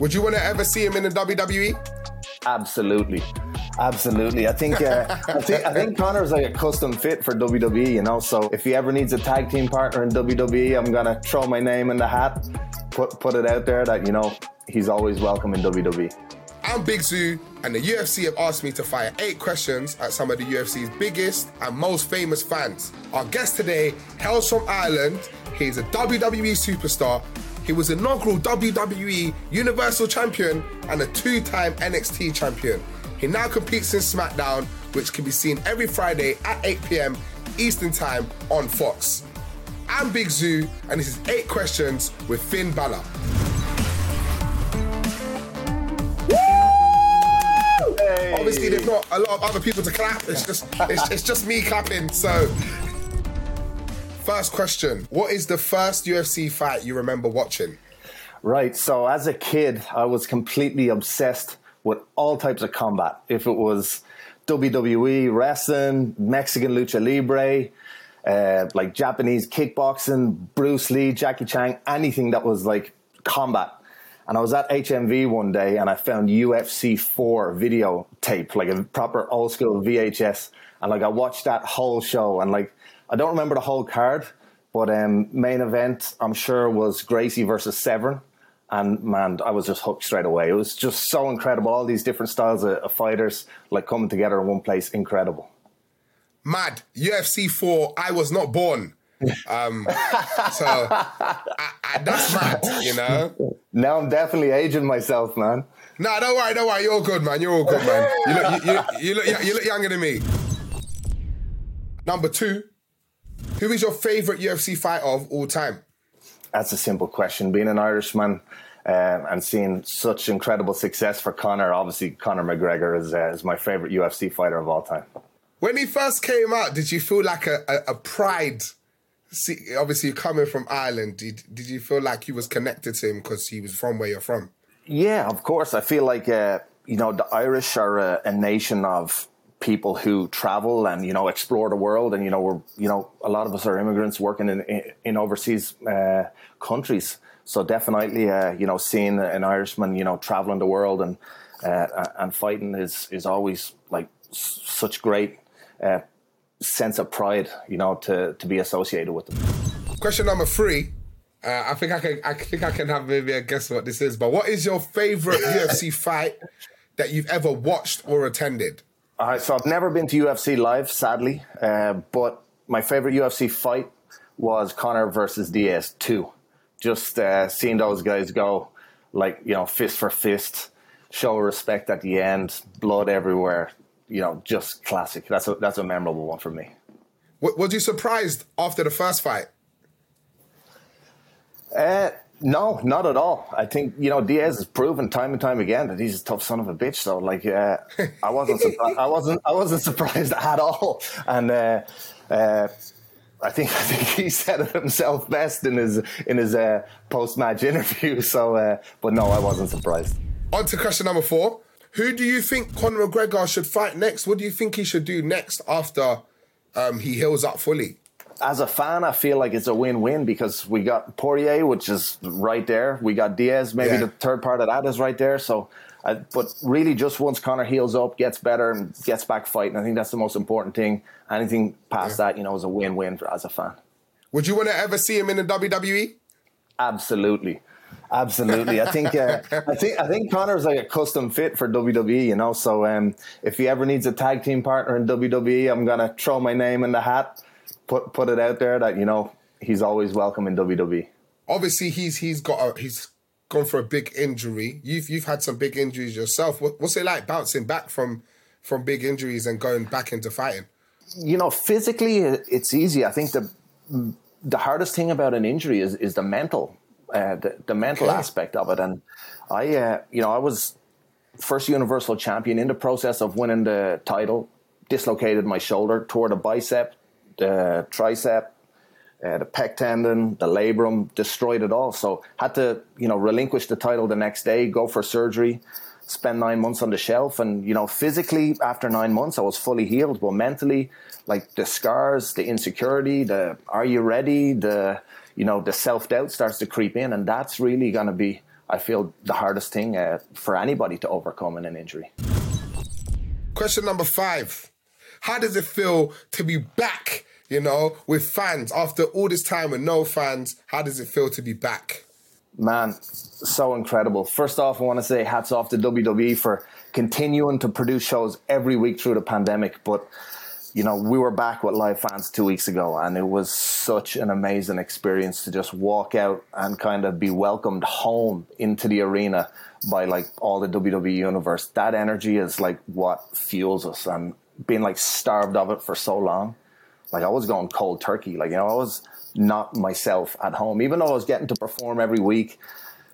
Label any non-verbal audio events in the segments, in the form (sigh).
Would you want to ever see him in the WWE? Absolutely. Absolutely. I think uh, I think I think Conor's like a custom fit for WWE, you know. So if he ever needs a tag team partner in WWE, I'm gonna throw my name in the hat, put put it out there that, you know, he's always welcome in WWE. I'm Big Zuu, and the UFC have asked me to fire eight questions at some of the UFC's biggest and most famous fans. Our guest today hails from Ireland. He's a WWE superstar. He was inaugural WWE Universal Champion and a two time NXT champion. He now competes in SmackDown, which can be seen every Friday at 8 pm Eastern Time on Fox. I'm Big Zuu, and this is eight questions with Finn Balor. Hey. Obviously, there's not a lot of other people to clap. It's just it's, it's just me clapping. So, first question: What is the first UFC fight you remember watching? Right. So as a kid, I was completely obsessed with all types of combat. If it was WWE, wrestling, Mexican lucha libre, uh, like Japanese kickboxing, Bruce Lee, Jackie Chan, anything that was like combat. And I was at HMV one day and I found UFC 4 video tape, like a proper old school VHS. And like I watched that whole show and like I don't remember the whole card, but um, main event I'm sure was Gracie versus Severn. And man, I was just hooked straight away. It was just so incredible. All these different styles of, of fighters like coming together in one place. Incredible. Mad UFC 4. I was not born. Um, (laughs) so I, I, that's mad, you know. Now I'm definitely aging myself, man. No, don't worry, don't worry. You're all good, man. You're all good, man. You look, you, you, you look, you look younger than me. Number two, who is your favorite UFC fighter of all time? That's a simple question. Being an Irishman um, and seeing such incredible success for Conor, obviously Conor McGregor is, uh, is my favorite UFC fighter of all time. When he first came out, did you feel like a, a, a pride? See, obviously, coming from Ireland, did, did you feel like you was connected to him because he was from where you're from? Yeah, of course. I feel like uh, you know the Irish are a, a, nation of people who travel and you know explore the world, and you know we're you know a lot of us are immigrants working in in, in overseas uh, countries. So definitely, uh, you know, seeing an Irishman, you know, traveling the world and uh, and fighting is is always like s- such great uh, sense of pride, you know, to to be associated with them. Question number three. Uh, I think I can. I think I can have maybe a guess what this is. But what is your favorite (laughs) UFC fight that you've ever watched or attended? So I've never been to UFC live, sadly, uh, but my favorite UFC fight was Conor versus Diaz two. Just uh, seeing those guys go like you know fist for fist, show respect at the end, blood everywhere. You know, just classic. That's a that's a memorable one for me. W- was you surprised after the first fight? Uh, no, not at all. I think you know Diaz has proven time and time again that he's a tough son of a bitch. So like, uh, I wasn't, (laughs) surprised, I wasn't, I wasn't surprised (laughs) at all. And uh, uh, I think, (laughs) I think he said it himself best in his in his uh, post match interview. So, uh, but no, I wasn't surprised. On to question number four. Who do you think Conor McGregor should fight next? What do you think he should do next after um, he heals up fully? As a fan, I feel like it's a win-win because we got Poirier, which is right there. We got Diaz, maybe Yeah. the third part of that is right there. So, uh, but really, just once Conor heals up, gets better, and gets back fighting, I think that's the most important thing. Anything past that, you know, is a win-win for, as a fan. Would you want to ever see him in the? WWE? Absolutely. Absolutely, I think uh, I think I think Conor's like a custom fit for WWE, you know. So um, if he ever needs a tag team partner in WWE, I'm gonna throw my name in the hat, put put it out there that you know he's always welcome in. WWE. Obviously, he's he's got a, he's gone for a big injury. You've you've had some big injuries yourself. What, what's it like bouncing back from from big injuries and going back into fighting? you know, physically it's easy. I think the the hardest thing about an injury is is the mental, uh, the, the mental Okay. aspect of it. And I, uh, you know, I was first Universal Champion in the process of winning the title. Dislocated my shoulder, tore the bicep, the tricep, uh, the pec tendon, the labrum, destroyed it all. So had to, you know, relinquish the title the next day, go for surgery, spend nine months on the shelf, and you know, physically after nine months I was fully healed, but mentally, like the scars, the insecurity, the are you ready, the you know, the self doubt starts to creep in, and that's really going to be, I feel the hardest thing uh, for anybody to overcome in an injury. Question number five. How does it feel to be back, you know, with fans after all this time with no fans? How does it feel to be back? Man, so incredible. First off, I want to say hats off to WWE for continuing to produce shows every week through the pandemic. But, you know, we were back with live fans two weeks ago, and it was such an amazing experience to just walk out and kind of be welcomed home into the arena by like all the WWE universe. That energy is like what fuels us, and being like starved of it for so long. Like I was going cold turkey. Like, you know, I was not myself at home, even though I was getting to perform every week.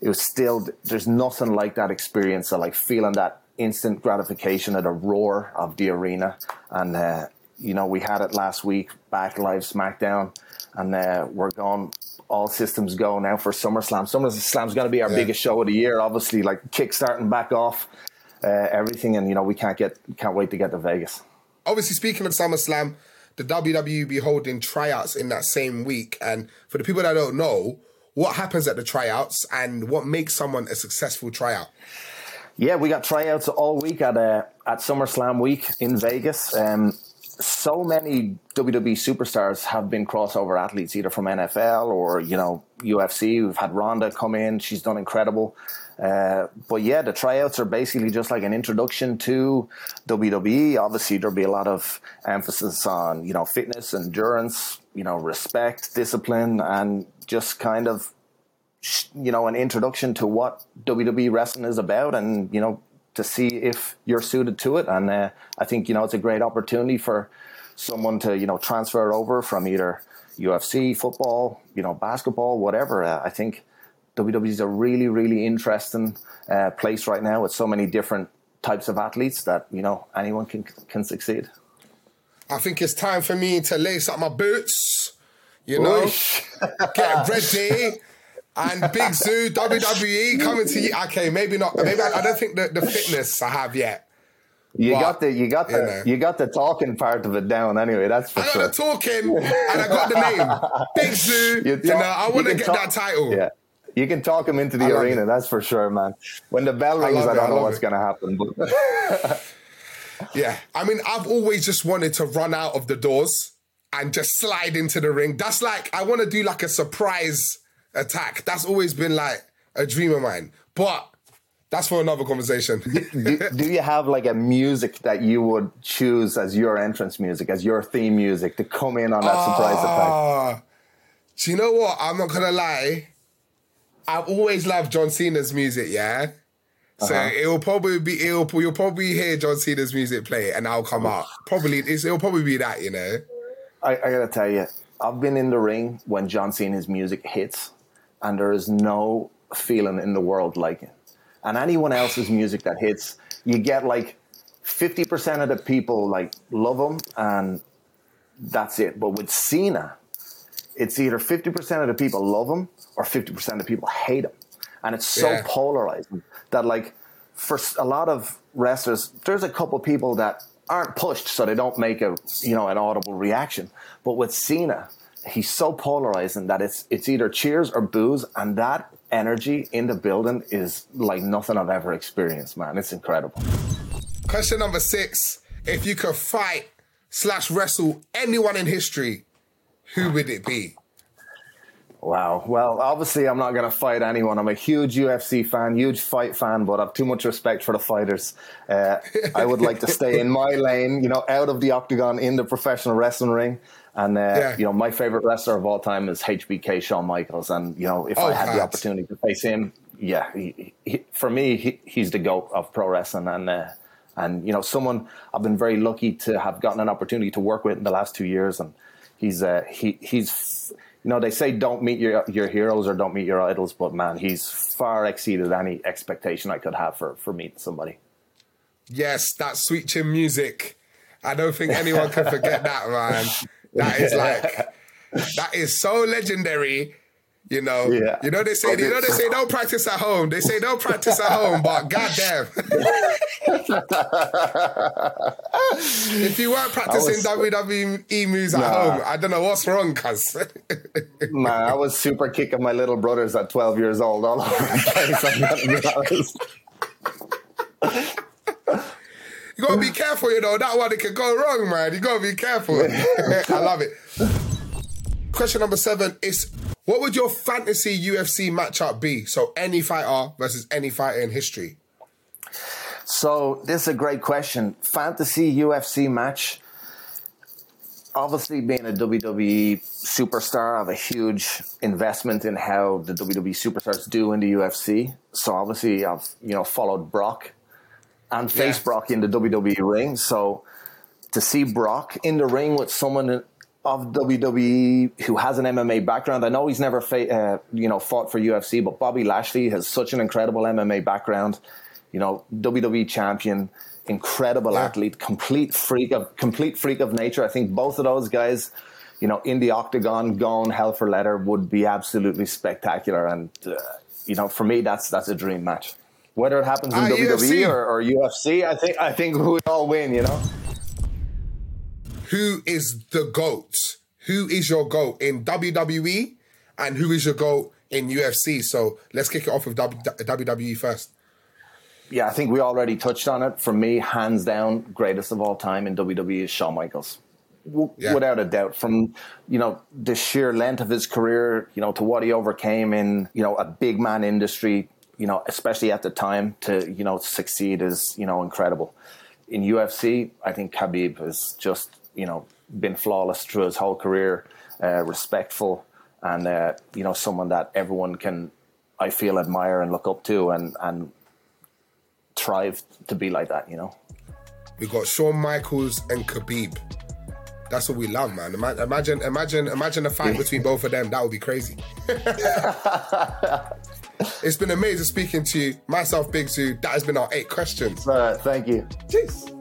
It was still, there's nothing like that experience of like feeling that instant gratification at a roar of the arena. And, uh, you know, we had it last week back live SmackDown, and uh, we're going all systems go now for SummerSlam. SummerSlam's going to be our yeah. biggest show of the year, obviously, like kickstarting back off uh, everything, and you know we can't get can't wait to get to Vegas. Obviously, speaking of SummerSlam, the WWE be holding tryouts in that same week, and for the people that don't know, what happens at the tryouts and what makes someone a successful tryout? Yeah, we got tryouts all week at uh, at SummerSlam week in Vegas. Um, so many WWE superstars have been crossover athletes, either from NFL or you know UFC. We've had Ronda come in; she's done incredible. Uh, but yeah, the tryouts are basically just like an introduction to WWE. Obviously, there'll be a lot of emphasis on you know fitness, endurance, you know respect, discipline, and just kind of you know an introduction to what WWE wrestling is about, and you know to see if you're suited to it. And uh, I think you know it's a great opportunity for someone to you know transfer over from either UFC, football, you know, basketball, whatever. Uh, I think WWE is a really really interesting uh, place right now with so many different types of athletes that you know anyone can can succeed. I think it's time for me to lace up my boots. You know, (laughs) get ready and Big Zuu, (laughs) WWE coming to you. Okay, maybe not. Maybe I, I don't think the, the fitness I have yet. You but, got the you got the you, know. you, got the talking part of it down anyway. That's for I got sure. the talking and I got the name Big Zuu. You, talk, you know, I want to get talk, that title. Yeah. You can talk him into the arena, it. that's for sure, man. When the bell rings, I, I don't I know what's going to happen. But (laughs) yeah, I mean, I've always just wanted to run out of the doors and just slide into the ring. That's like I want to do like a surprise attack. That's always been like a dream of mine. But that's for another conversation. do, do, (laughs) you have like a music that you would choose as your entrance music, as your theme music to come in on that uh, surprise attack? Do you know what? I'm not gonna lie. I've always loved John Cena's music, yeah. So uh-huh. it will probably be it'll you'll probably hear John Cena's music play and I'll come out. Probably it'll probably be that, you know. I, I gotta tell you, I've been in the ring when John Cena's music hits and there is no feeling in the world like it. And anyone else's music that hits, you get like 50% of the people like love them and that's it. But with Cena, it's either 50% of the people love him or 50% of the people hate him. And it's so yeah. polarizing that like for a lot of wrestlers, there's a couple people that aren't pushed so they don't make a, you know, an audible reaction. But with Cena, he's so polarizing that it's it's either cheers or boos, and that energy in the building is like nothing I've ever experienced, man. It's incredible. Question number six: If you could fight slash wrestle anyone in history, who would it be? Wow. Well, obviously, I'm not going to fight anyone. I'm a huge UFC fan, huge fight fan, but I have too much respect for the fighters. Uh, I would like to stay in my lane, you know, out of the octagon in the professional wrestling ring. And uh, yeah. you know, my favorite wrestler of all time is HBK Shawn Michaels. And you know, if oh, I had the opportunity to face him, yeah, he, he, for me, he, he's the goat of pro wrestling. And uh, and you know, someone I've been very lucky to have gotten an opportunity to work with in the last two years. And he's uh, he he's you know, they say don't meet your your heroes or don't meet your idols, but man, he's far exceeded any expectation I could have for for meeting somebody. Yes, that sweet chin music. I don't think anyone can forget that, man. (laughs) That is like (laughs) that is so legendary. You know, Yeah. you know they say you know they say don't practice at home. They say don't practice at home, but goddamn, (laughs) if you weren't practicing was- WWE moves at Nah. home, I don't know what's wrong, cuz. (laughs) Man, I was super kicking my little brothers at 12 years old all over the place. I'm gonna be honest. You gotta be careful, you know. That one it can go wrong, man. You gotta be careful. (laughs) I love it. Question number seven is what would your fantasy UFC matchup be? So any fighter versus any fighter in history. So this is a great question. Fantasy UFC match. Obviously, being a WWE superstar, I have a huge investment in how the WWE superstars do in the UFC. So obviously, I've you know followed Brock and faced Yeah. Brock in the WWE ring. So to see Brock in the ring with someone of WWE who has an MMA background, I know he's never fa- uh, you know fought for UFC, but Bobby Lashley has such an incredible MMA background. You know, WWE champion, incredible Yeah. athlete, complete freak of complete freak of nature. I think both of those guys, you know, in the octagon, gone hell for leather, would be absolutely spectacular. And uh, you know, for me, that's that's a dream match. Whether it happens in Ah, WWE or, or UFC, I think I think we all win. You know. Who is the GOAT? Who is your GOAT in WWE and who is your GOAT in UFC? So let's kick it off with WWE first. Yeah, I think we already touched on it. For me, hands down, greatest of all time in WWE is Shawn Michaels. W- Yeah. Without a doubt, from you know the sheer length of his career, you know to what he overcame in you know a big man industry, you know especially at the time to you know succeed is you know incredible. In UFC, I think Khabib is just you know been flawless through his whole career, uh, respectful, and uh, you know someone that everyone can, I feel, admire and look up to, and and thrive to be like that, you know. We got Shawn Michaels and Khabib. That's what we love, man. Imagine, imagine, imagine a fight (laughs) between both of them. That would be crazy. (laughs) it's been amazing speaking to you, myself, Big Zuu. That has been our eight questions. Uh, thank you. Jeez.